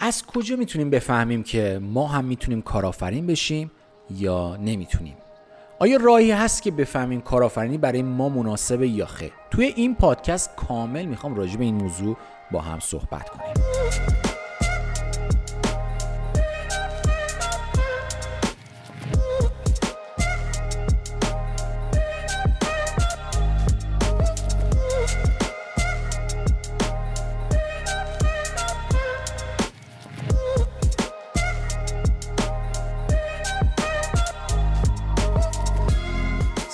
از کجا می‌تونیم بفهمیم که ما هم می‌تونیم کارآفرین بشیم یا نمی‌تونیم؟ آیا راهی هست که بفهمیم کارآفرینی برای ما مناسبه یا خیر؟ توی این پادکست کامل می‌خوام راجع به این موضوع با هم صحبت کنیم.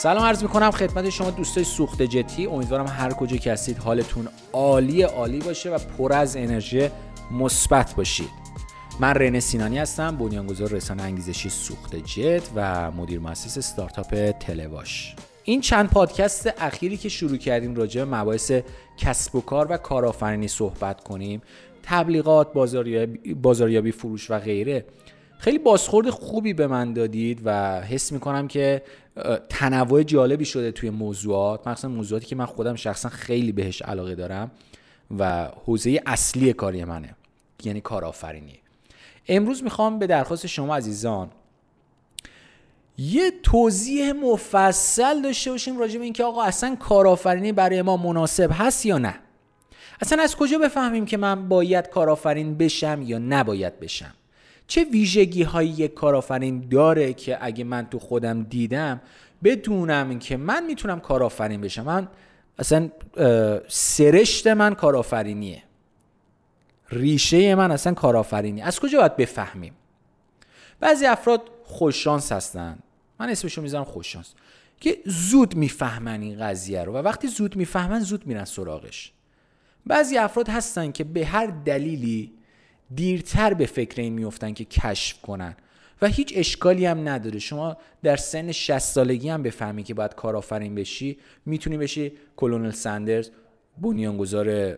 سلام عرض می‌کنم خدمت شما دوستای سوخت جتی. امیدوارم هر کجا که هستید حالتون عالی عالی باشه و پر از انرژی مثبت باشید. من رنه سینانی هستم بنیانگذار رسانه انگیزشی سوخت جت و مدیر مؤسس استارتاپ تلواش. این چند پادکست اخیری که شروع کردیم راجع به مباحث کسب و کار و کارآفرینی صحبت کنیم تبلیغات بازاریابی, بازاریابی فروش و غیره خیلی بازخورد خوبی به من دادید و حس می‌کنم که تنوع جالبی شده توی موضوعات. مخصوصا موضوعاتی که من خودم شخصا خیلی بهش علاقه دارم و حوزه اصلی کاری منه یعنی کارآفرینی. امروز می‌خوام به درخواست شما عزیزان یه توضیح مفصل داشته باشیم راجع به اینکه آقا اصلا کارآفرینی برای ما مناسب هست یا نه؟ اصلا از کجا بفهمیم که من باید کارآفرین بشم یا نباید بشم؟ چه ویژگی هایی یک کارآفرین داره که اگه من تو خودم دیدم بدونم که من می‌تونم کارآفرین بشم؟ من اصلا سرشت من کارآفرینیه. ریشه من اصلا کارآفرینی. از کجا باید بفهمیم؟ بعضی افراد خوششانس هستن. من اسمشو می‌ذارم خوششانس که زود می‌فهمن این قضیه رو و وقتی زود می‌فهمن زود میرن سراغش. بعضی افراد هستن که به هر دلیلی دیرتر به فکر این میفتن که کشف کنن. و هیچ اشکالی هم نداره. شما در سن 60 سالگی هم بفهمی که باید کارآفرین بشی می‌تونی بشی کلونل سندرز بنیانگذار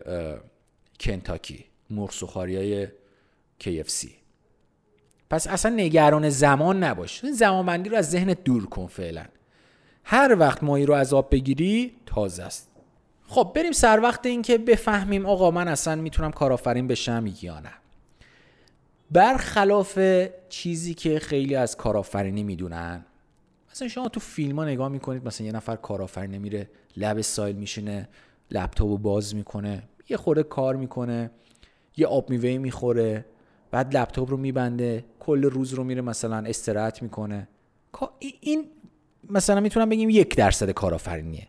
کنتاکی مرسوخاری های KFC پس اصلا نگران زمان نباش. زمانبندی رو از ذهنت دور کن فعلا. هر وقت مایی رو از آب بگیری تازه است. خب بریم سر وقت این که بفهمیم آقا من اصلا می‌تونم کارآفرین بشم یا نه. برخلاف چیزی که خیلی از کارآفرینی می‌دونن مثلا شما تو فیلم ها نگاه می‌کنید مثلا یه نفر کارآفرین میره لب سایل میشینه لپتاپ باز می‌کنه یه خورده کار می‌کنه یه آب میوه می‌خوره بعد لپتاپ رو میبنده کل روز رو میره مثلا استراحت می‌کنه. این مثلا می‌تونم بگیم یک درصد کارآفرینیه.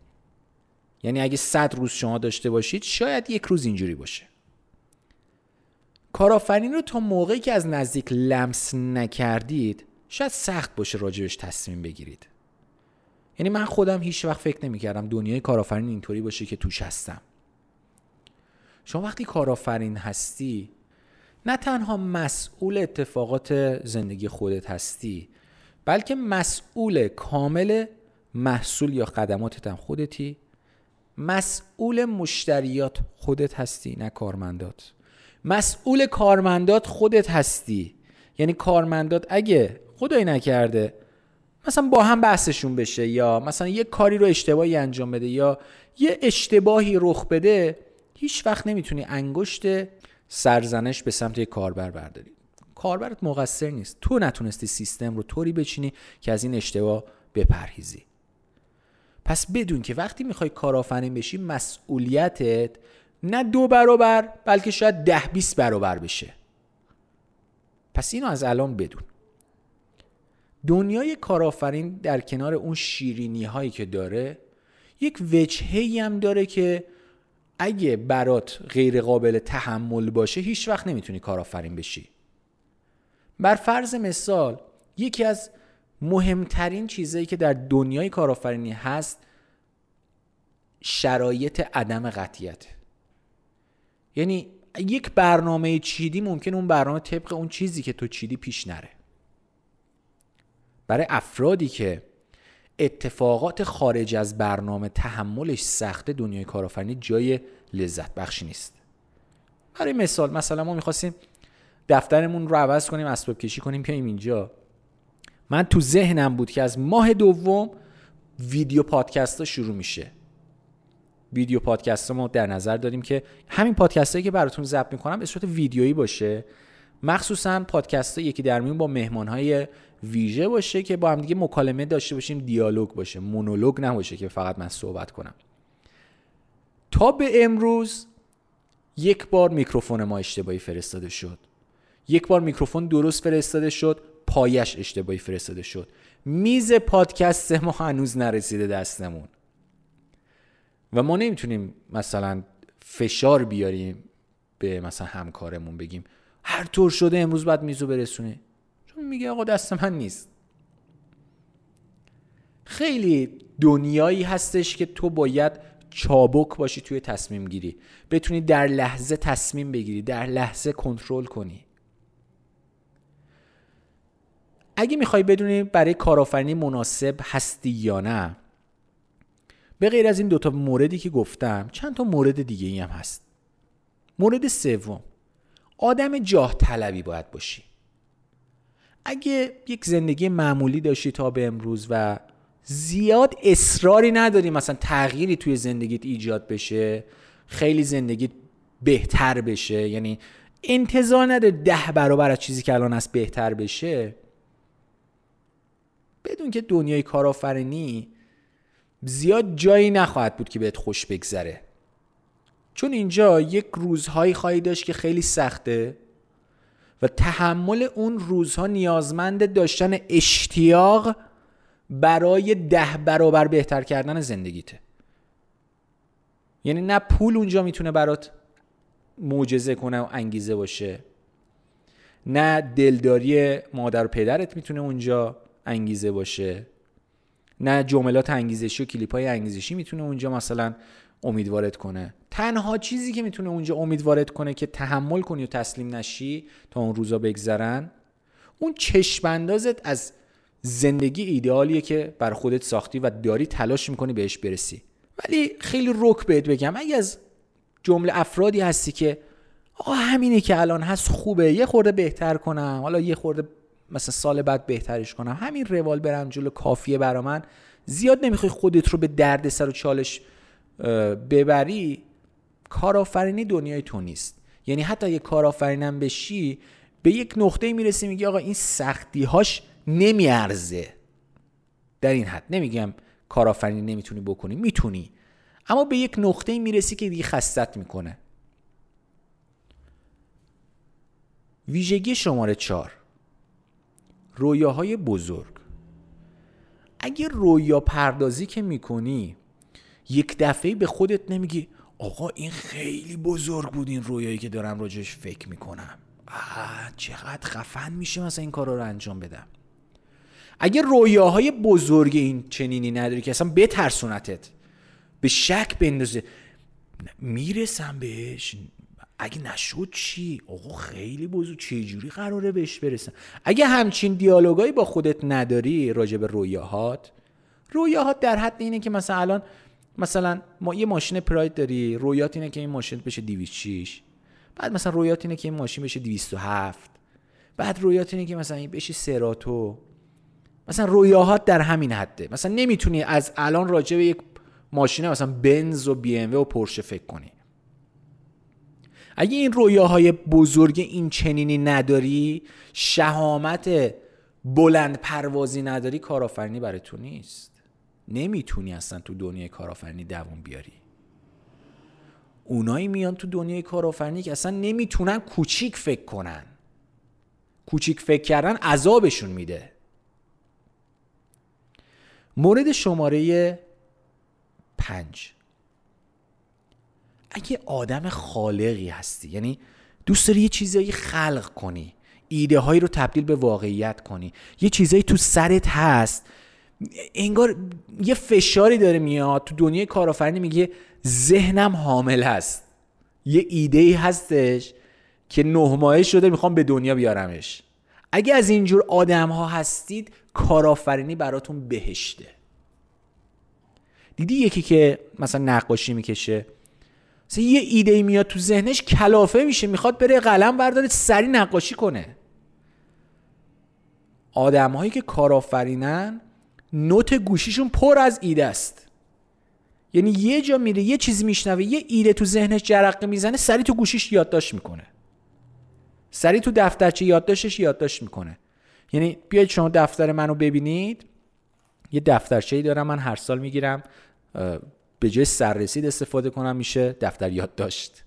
یعنی اگه 100 روز شما داشته باشید شاید یک روز اینجوری باشه. کارآفرین رو تا موقعی که از نزدیک لمس نکردید شاید سخت باشه راجبش تصمیم بگیرید. یعنی من خودم هیچ وقت فکر نمی‌کردم دنیای کارآفرین اینطوری باشه که توش هستم. شما وقتی کارآفرین هستی نه تنها مسئول اتفاقات زندگی خودت هستی بلکه مسئول کامل محصول یا خدماتت هم خودتی. مسئول مشتریات خودت هستی نه کارمندات. مسئول کارمندات خودت هستی. یعنی کارمندات اگه خدایی نکرده مثلا با هم بحثشون بشه یا مثلا یه کاری رو اشتباهی انجام بده یا یه اشتباهی رخ بده هیچ وقت نمی‌تونی انگشت سرزنش به سمت یک کاربر برداری. کاربرت مقصر نیست. تو نتونستی سیستم رو طوری بچینی که از این اشتباه بپرهیزی. پس بدون که وقتی می‌خوای کارآفرین بشی مسئولیتت نه دو برابر بلکه شاید ده بیست برابر بشه. پس اینو از الان بدون. دنیای کارآفرین در کنار اون شیرینی هایی که داره یک وجهه هم داره که اگه برات غیر قابل تحمل باشه هیچ وقت نمی‌تونی کارآفرین بشی. بر فرض مثال یکی از مهمترین چیزهایی که در دنیای کارآفرینی هست شرایط عدم قطیت یعنی یک برنامه چیدی ممکن اون برنامه طبق اون چیزی که تو چیدی پیش نره. برای افرادی که اتفاقات خارج از برنامه تحملش سخته دنیای کارآفرینی جای لذت بخشی نیست. برای مثال مثلا ما می‌خواستیم دفترمون رو عوض کنیم اسباب کشی کنیم بیایم اینجا. من تو ذهنم بود که از ماه دوم ویدیو پادکست ها شروع میشه. ویدیو پادکست ما در نظر داریم که همین پادکست هایی که براتون ضبط می‌کنم به صورت ویدیویی باشه. مخصوصا پادکست یکی در میون با مهمان های ویژه باشه که با هم دیگه مکالمه داشته باشیم دیالوگ باشه. مونولوگ نباشه که فقط من صحبت کنم. تا به امروز یک بار میکروفون ما اشتباهی فرستاده شد. یک بار میکروفون درست فرستاده شد پایش اشتباهی فرستاده شد. میز پادکست ما هنوز نرسیده دستمون. و ما نمی‌تونیم مثلا فشار بیاریم به مثلا همکارمون بگیم هر طور شده امروز باید میزو برسونه چون میگه آقا دست من نیست. خیلی دنیایی هستش که تو باید چابک باشی توی تصمیم گیری. بتونی در لحظه تصمیم بگیری در لحظه کنترل کنی. اگه می‌خوای بدونی برای کارآفرینی مناسب هستی یا نه به غیر از این دوتا موردی که گفتم چند تا مورد دیگه ای هم هست. مورد سوم آدم جاه طلبی باید باشی. اگه یک زندگی معمولی داشتی تا به امروز و زیاد اصراری نداری مثلا تغییری توی زندگیت ایجاد بشه خیلی زندگیت بهتر بشه یعنی انتظار نداره ده برابر از چیزی که الان هست بهتر بشه بدون که دنیای کارآفرینی زیاد جایی نخواهد بود که بهت خوش بگذره. چون اینجا یک روزهایی خواهی داشت که خیلی سخته و تحمل اون روزها نیازمند داشتن اشتیاق برای ده برابر بهتر کردن زندگیته. یعنی نه پول اونجا می‌تونه برات معجزه کنه و انگیزه باشه نه دلداری مادر و پدرت می‌تونه اونجا انگیزه باشه. نه جملات انگیزشی و کلیپ های انگیزشی می‌تونه اونجا مثلا امیدوارت کنه. تنها چیزی که می‌تونه اونجا امیدوارت کنه که تحمل کنی و تسلیم نشی تا اون روزا بگذرن اون چشم از زندگی ایدئالیه که بر خودت ساختی و داری تلاش می‌کنی بهش برسی. ولی خیلی رک بهت بگم اگه از جمله افرادی هستی که آقا همینه که الان هست خوبه یه خورده بهتر کنم حالا یه خورده مثلا سال بعد بهترش کنم. همین روال برم جلو کافیه برا من. زیاد نمی‌خوای خودت رو به درد سر و چالش ببری. کارآفرینی دنیای تو نیست. یعنی حتی اگه کارآفرینم بشی به یک نقطه می‌رسی میگی آقا این سختی هاش نمیارزه. در این حد. نمیگم کارآفرینی نمی‌تونی بکنی. می‌تونی. اما به یک نقطه می‌رسی که دیگه خستت می‌کنه. ویژگی شماره چار رویاهای بزرگ. اگه رویا پردازی که می‌کنی یک دفعه به خودت نمیگی آقا این خیلی بزرگ بود این رویایی که دارم راجش فکر می‌کنم. آه چقدر خفن میشه مثلا این کارا رو انجام بدم. اگه رویاهای بزرگ این چنینی نداری که اصلا بترسونتت به شک بندازه می‌رسم بهش. اگه نشد چی؟ آقا خیلی بزرگ چه جوری قراره بهش برسم؟ اگه همچین دیالوگایی با خودت نداری راجع به رویاهات رویاهات در حد اینه که مثلا الان مثلا ما یه ماشین پراید داری رویات اینه که این ماشین بشه 206 بعد مثلا رویات اینه که این ماشین بشه 207 بعد رویات اینه که مثلا این بشه سراتو. مثلا رویاهات در همین حده. مثلا نمی‌تونی از الان راجع به یک ماشین مثلا بنز و بی ام و پورشه فکر کنی. اگه این رویاهای بزرگ این چنینی نداری شهامت بلند پروازی نداری کارآفرینی برای تو نیست. نمی‌تونی اصلا تو دنیای کارآفرینی دووم بیاری. اونایی میان تو دنیای کارآفرینی که اصلا نمی‌تونن کوچیک فکر کنن. کوچیک فکر کردن عذابشون میده. مورد شماره پنج. اگه آدم خالقی هستی یعنی دوست داری یه چیزایی خلق کنی ایده هایی رو تبدیل به واقعیت کنی یه چیزایی تو سرت هست انگار یه فشاری داره میاد تو دنیای کارآفرینی میگه ذهنم حامل هست. یه ایده ای هستش که نه ماهه شده می‌خوام به دنیا بیارمش. اگه از اینجور آدم ها هستید کارآفرینی براتون بهشته. دیدی یکی که مثلا نقاشی می‌کشه؟ مثلا یه ایده میاد تو ذهنش کلافه میشه می‌خواد بره قلم برداره سری نقاشی کنه. آدم هایی که کارآفرینن نوت گوشیشون پر از ایده است. یعنی یه جا میره یه چیزی میشنوه یه ایده تو ذهنش جرقه می‌زنه سری تو گوشیش یادداشت می‌کنه. سریع تو دفترچه یادداشتش یادداشت می‌کنه. یعنی بیاید شما دفتر منو ببینید. یه دفترچه ای دارم من هر سال می‌گیرم به جای سررسید استفاده کنم میشه دفتر یادداشت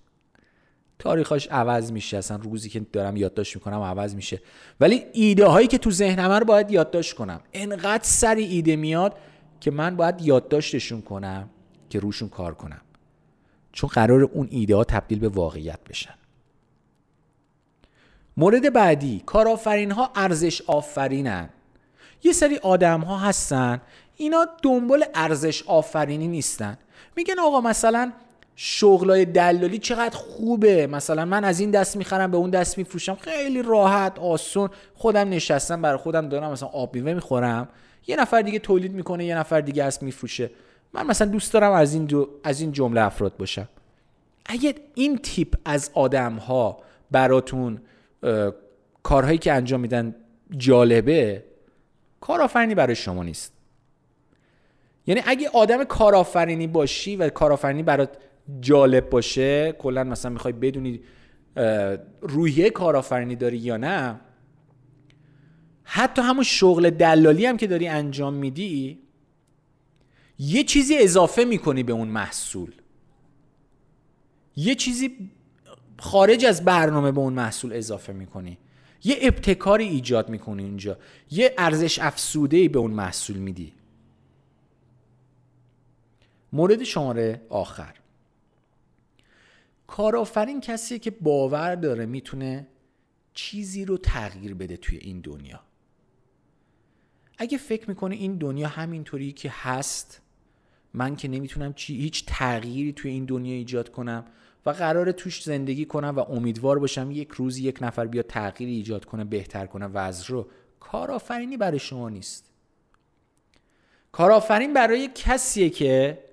تاریخاش عوض میشه. اصلا روزی که دارم یادداشت می‌کنم عوض میشه. ولی ایده هایی که تو ذهنم رو باید یادداشت کنم. انقدر سری ایده میاد که من باید یادداشتشون کنم که روشون کار کنم. چون قرار اون ایده ها تبدیل به واقعیت بشن. مورد بعدی کارآفرین ها ارزش آفرینن. یه سری آدم ها هستن اینا دنبال ارزش آفرینی نیستن. میگن آقا مثلا شغلای دلالی چقدر خوبه. مثلا من از این دست می‌خرم به اون دست میفروشم. خیلی راحت آسون. خودم نشستم برای خودم دارم مثلا آب میوه می‌خورم. یه نفر دیگه تولید می‌کنه یه نفر دیگه است میفروشه. من مثلا دوست دارم از این از این جمله افراد باشم. اگه این تیپ از آدم ها براتون کارهایی که انجام میدن جالبه کارآفرینی برای شما نیست. یعنی اگه آدم کارآفرینی باشی و کارآفرینی برات جالب باشه کلا مثلا می‌خوای بدونی روحیه کارآفرینی داری یا نه حتی همون شغل دلالی هم که داری انجام میدی یه چیزی اضافه می‌کنی به اون محصول. یه چیزی خارج از برنامه به اون محصول اضافه می‌کنی. یه ابتکاری ایجاد می‌کنی اینجا یه ارزش افسوده ای به اون محصول میدی. مورد شماره آخر. کارآفرین کسیه که باور داره می‌تونه چیزی رو تغییر بده توی این دنیا. اگه فکر می‌کنه این دنیا همینطوری که هست من که نمی‌تونم چی هیچ تغییری توی این دنیا ایجاد کنم و قرار توش زندگی کنم و امیدوار باشم یک روز یک نفر بیا تغییری ایجاد کنه بهتر کنه. وضع رو. کارآفرینی برای شما نیست. کارآفرین برای کسیه که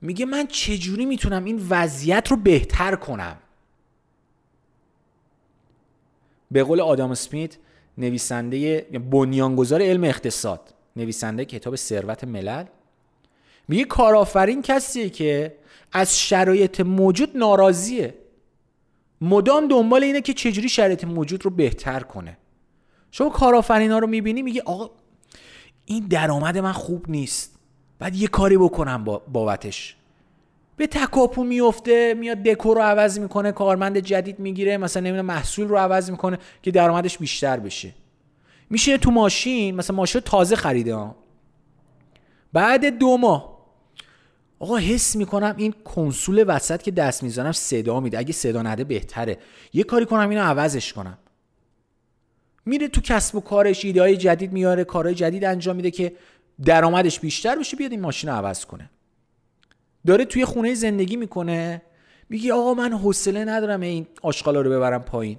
میگه من چجوری می‌تونم این وضعیت رو بهتر کنم؟ به قول آدام اسمیت نویسنده بنیانگذار علم اقتصاد. نویسنده کتاب ثروت ملل. میگه کارآفرین کسیه که از شرایط موجود ناراضیه. مدام دنبال اینه که چجوری شرایط موجود رو بهتر کنه. شما کارآفرینا رو می‌بینی میگه آقا این درآمد من خوب نیست. بعد یه کاری بکنم با بابتش. به تکاپو میفته میاد دکور رو عوض می‌کنه کارمند جدید می‌گیره مثلا نمی‌دونم محصول رو عوض می‌کنه که درآمدش بیشتر بشه. میشه تو ماشین مثلا ماشین تازه خریده ها. بعد دو ماه. آقا حس می‌کنم این کنسول وسط که دست می‌زنم صدا میده. اگه صدا نده بهتره. یه کاری کنم اینو عوضش کنم. میره تو کسب و کارش ایده های جدید میاره کارهای جدید انجام میده که درآمدش بیشتر بشه بیاد این ماشین رو عوض کنه. داره توی خونه زندگی می‌کنه. میگه آقا من حوصله ندارم این آشغالا رو ببرم پایین.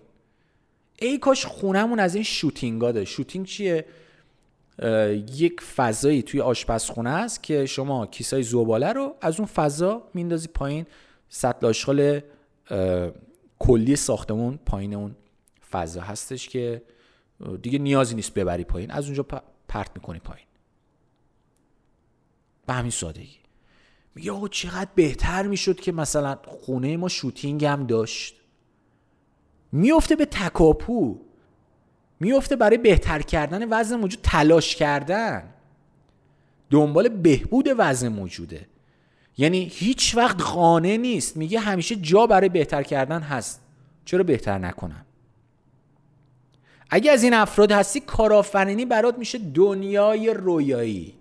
ای کاش خونهمون از این شوتینگا داره. شوتینگ چیه؟ یک فضایی توی آشپزخونه است که شما کیسای زباله رو از اون فضا میندازی پایین. سطل آشغال کلی ساختمون پایین اون فضا هستش که دیگه نیازی نیست ببری پایین. از اونجا پرت می‌کنی پایین. به همین سادگی. میگه آقا چقدر بهتر می‌شد که مثلا خونه ما شوتینگ هم داشت. میفته به تکاپو. میفته برای بهتر کردن وزن موجود تلاش کردن. دنبال بهبود وزن موجوده. یعنی هیچ وقت قانع نیست. میگه همیشه جا برای بهتر کردن هست. چرا بهتر نکنم؟ اگه از این افراد هستی کارآفرینی برات میشه دنیای رویایی.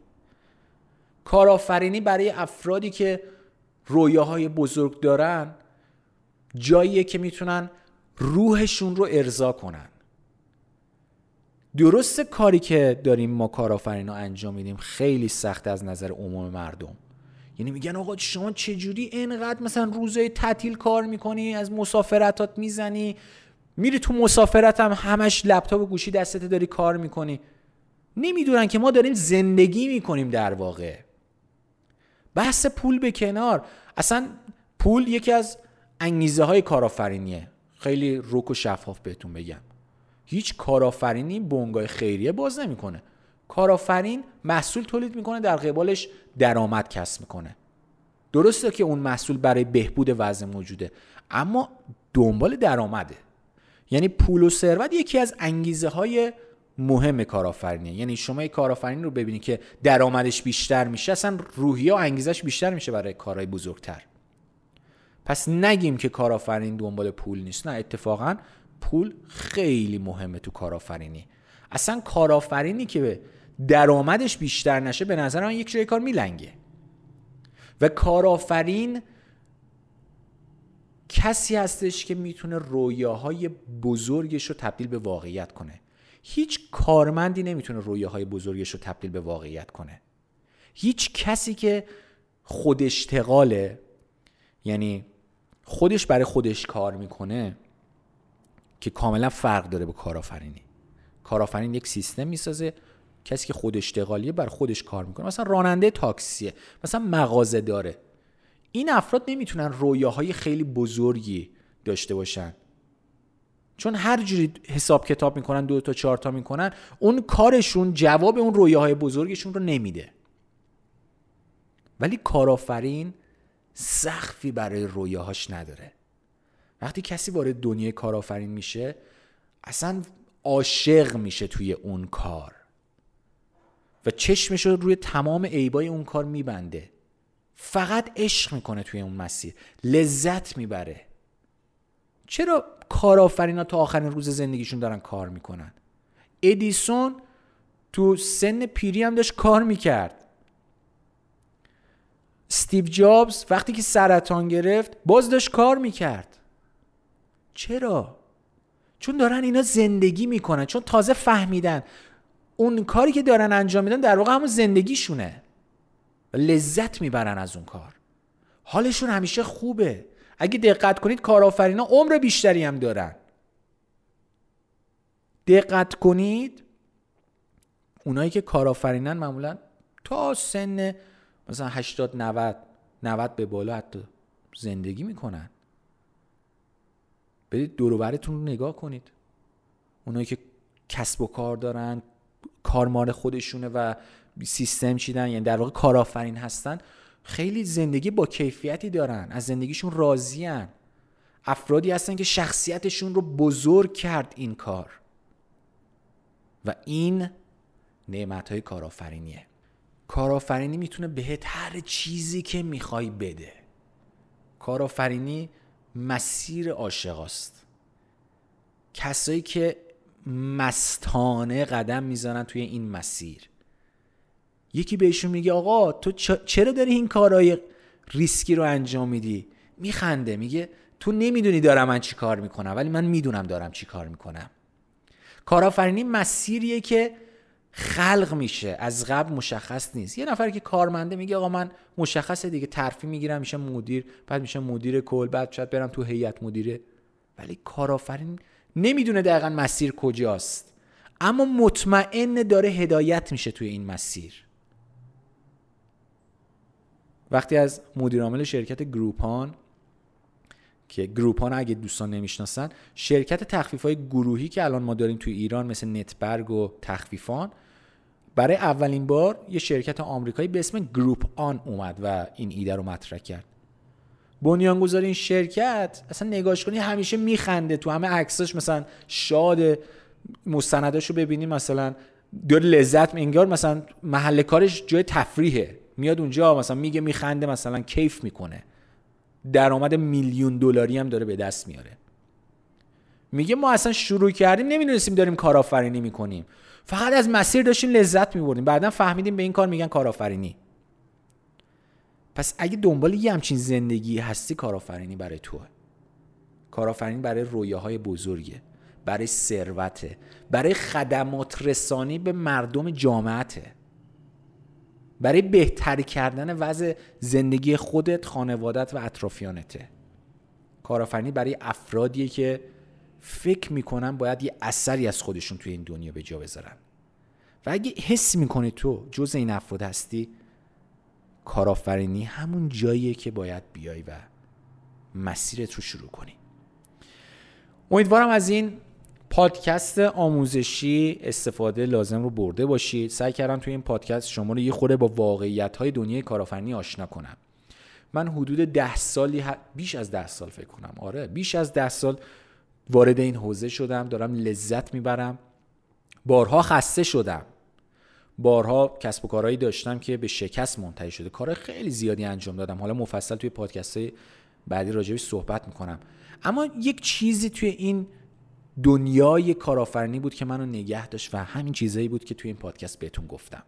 کارآفرینی برای افرادی که رویاهای بزرگ دارن جاییه که می‌تونن روحشون رو ارضا کنن. درست کاری که داریم ما کارآفرینا انجام میدیم خیلی سخت از نظر عموم مردم. یعنی میگن آقا شما چجوری اینقدر مثلا روزای تعطیل کار می‌کنی از مسافرتات می‌زنی؟ میری تو مسافرت هم همش لپتاپ و گوشی دستت داری کار می‌کنی. نمی‌دونن که ما داریم زندگی می‌کنیم در واقع. بحث پول به کنار. اصلا پول یکی از انگیزه های کارآفرینیه. خیلی روک و شفاف بهتون بگم. هیچ کارآفرینی بنگاه خیریه باز نمی‌کنه. کارآفرین محصول تولید می‌کنه در قبالش درآمد کسب می‌کنه. درسته که اون محصول برای بهبود وضع موجوده اما دنبال درآمده. یعنی پول و ثروت یکی از انگیزه های مهم کارآفرینی یعنی شما یک کارآفرین رو ببینید که درآمدش بیشتر میشه اصلا روحیه و انگیزش بیشتر میشه برای کارهای بزرگتر. پس نگیم که کارآفرین دنبال پول نیست. نه اتفاقا پول خیلی مهمه تو کارآفرینی. اصلا کارآفرینی که درآمدش بیشتر نشه به نظر من یک جای کار میلنگه. و کارآفرین کسی هستش که می‌تونه رویاهای بزرگش رو تبدیل به واقعیت کنه. هیچ کارمندی نمی‌تونه رویاهای بزرگش رو تبدیل به واقعیت کنه. هیچ کسی که خودشتغاله یعنی خودش برای خودش کار می‌کنه که کاملا فرق داره با کارآفرینی. کارآفرین یک سیستم می‌سازه کسی که خود اشتغالیه بر خودش کار می‌کنه. مثلا راننده تاکسیه مثلا مغازه داره. این افراد نمی‌تونن رویاهای خیلی بزرگی داشته باشن. چون هر جوری حساب کتاب می‌کنن دو تا چهار تا می‌کنن اون کارشون جواب اون رویاهای بزرگشون رو نمیده. ولی کارآفرین سخفی برای رویاهاش نداره. وقتی کسی وارد دنیای کارآفرین میشه اصلا عاشق میشه توی اون کار. و چشمش رو روی تمام عیبای اون کار میبنده. فقط عشق می‌کنه توی اون مسیر. لذت می‌بره. چرا کارآفرینا تا آخرین روز زندگیشون دارن کار می‌کنن. ادیسون تو سن پیری هم داشت کار می‌کرد. استیو جابز وقتی که سرطان گرفت باز داشت کار می‌کرد. چرا؟ چون دارن اینا زندگی می‌کنن چون تازه فهمیدن. اون کاری که دارن انجام میدن در واقع همون زندگیشونه. لذت می‌برن از اون کار. حالشون همیشه خوبه. اگه دقت کنید کارآفرینا عمر بیشتری هم دارن. دقت کنید اونایی که کارآفرینن معمولا تا سن مثلا 80 90 90 به بالا حتی زندگی می‌کنن. برید دوروبرتون رو نگاه کنید. اونایی که کسب و کار دارن کارمان خودشونه و سیستم چیدن یعنی در واقع کارآفرین هستن خیلی زندگی با کیفیتی دارن از زندگیشون راضیان افرادی هستن که شخصیتشون رو بزرگ کرد این کار. و این نعمت های کارآفرینیه. کارآفرینی می‌تونه بهت هر چیزی که می‌خوای بده. کارآفرینی مسیر عاشقاست. کسایی که مستانه قدم می‌زنن توی این مسیر. یکی بهشون میگه آقا تو چرا داری این کارهای ریسکی رو انجام میدی؟ میخنده میگه تو نمی‌دونی دارم من چی کار می‌کنم ولی من می‌دونم دارم چی کار می‌کنم. کارآفرینی مسیریه که خلق میشه از قبل مشخص نیست. یه نفر که کارمنده میگه آقا من مشخصه دیگه ترفی می‌گیرم میشه مدیر بعد میشه مدیر کل بعد شاید برم تو هیئت مدیره. ولی کارآفرین نمی‌دونه دقیقا مسیر کجاست. اما مطمئن داره هدایت میشه توی این مسیر. وقتی از مدیر عامل شرکت گروپان که گروپان اگه دوستان نمی‌شناسن شرکت تخفیف های گروهی که الان ما داریم توی ایران مثل نتبرگ و تخفیفان برای اولین بار یه شرکت آمریکایی به اسم گروپ آن اومد و این ایده رو مطرح کرد. بنیانگذار این شرکت اصلا نگاش کنی همیشه میخنده تو همه عکساش مثلا شاد مستنداشو ببینی مثلا داره لذت انگار مثلا محل کارش جای تفریحه. میاد اونجا مثلا میگه میخنده مثلا کیف می‌کنه. درآمد میلیون دلاری هم داره به دست میاره. میگه ما اصلا شروع کردیم نمی‌دونستیم داریم کارآفرینی می‌کنیم. فقط از مسیر داشتیم لذت میبردیم. بعدا فهمیدیم به این کار میگن کارآفرینی. پس اگه دنبال یه همچین زندگی هستی کارآفرینی برای توه. کارآفرینی برای رویاهای بزرگه برای ثروته برای خدمات رسانی به مردم جامعته. برای بهتری کردن وضع زندگی خودت خانوادت و اطرافیانته. کارآفرینی برای افرادیه که فکر می‌کنن باید یه اثری از خودشون توی این دنیا به جا بذارن. و اگه حس می‌کنی تو جز این افراد هستی کارآفرینی همون جاییه که باید بیای و مسیرت رو شروع کنی. امیدوارم از این پادکست آموزشی استفاده لازم رو برده باشید. سعی کردم توی این پادکست شما رو یه خورده با واقعیت های دنیای کارآفرینی آشنا کنم. من حدود ده سالی بیش از ده سال فکر کنم. آره بیش از ده سال وارد این حوزه شدم دارم لذت می‌برم. بارها خسته شدم. بارها کسب و کارهایی داشتم که به شکست منتهی شده. کار خیلی زیادی انجام دادم. حالا مفصل توی پادکست بعدی راجبش صحبت می‌کنم. اما یک چیزی توی این دنیای کارآفرینی بود که منو نگه داشت و همین چیزایی بود که توی این پادکست بهتون گفتم.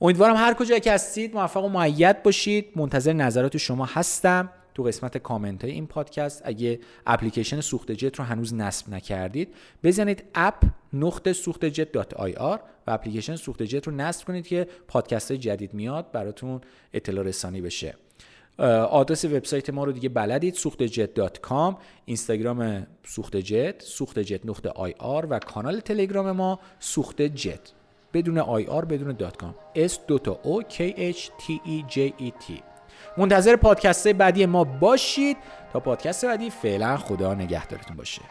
امیدوارم هر کجایی که هستید موفق و معید باشید. منتظر نظرات شما هستم تو قسمت کامنت های این پادکست. اگه اپلیکیشن سوخت جت رو هنوز نصب نکردید بزنید app نقطه سوخت جت dot IR و اپلیکیشن سوخت جت رو نصب کنید که پادکست های جدید میاد براتون اطلاع رسانی بشه. آدرس وبسایت ما رو دیگه بلدید سوخت جت dot com اینستاگرام سوخت جت سوخت جت نقطه IR و کانال تلگرام ما سوخت جت بدون IR بدون dot com. S دو تا O K H T E J E T منتظر پادکست بعدی ما باشید. تا پادکست بعدی فعلا خدا نگهدارتون باشه.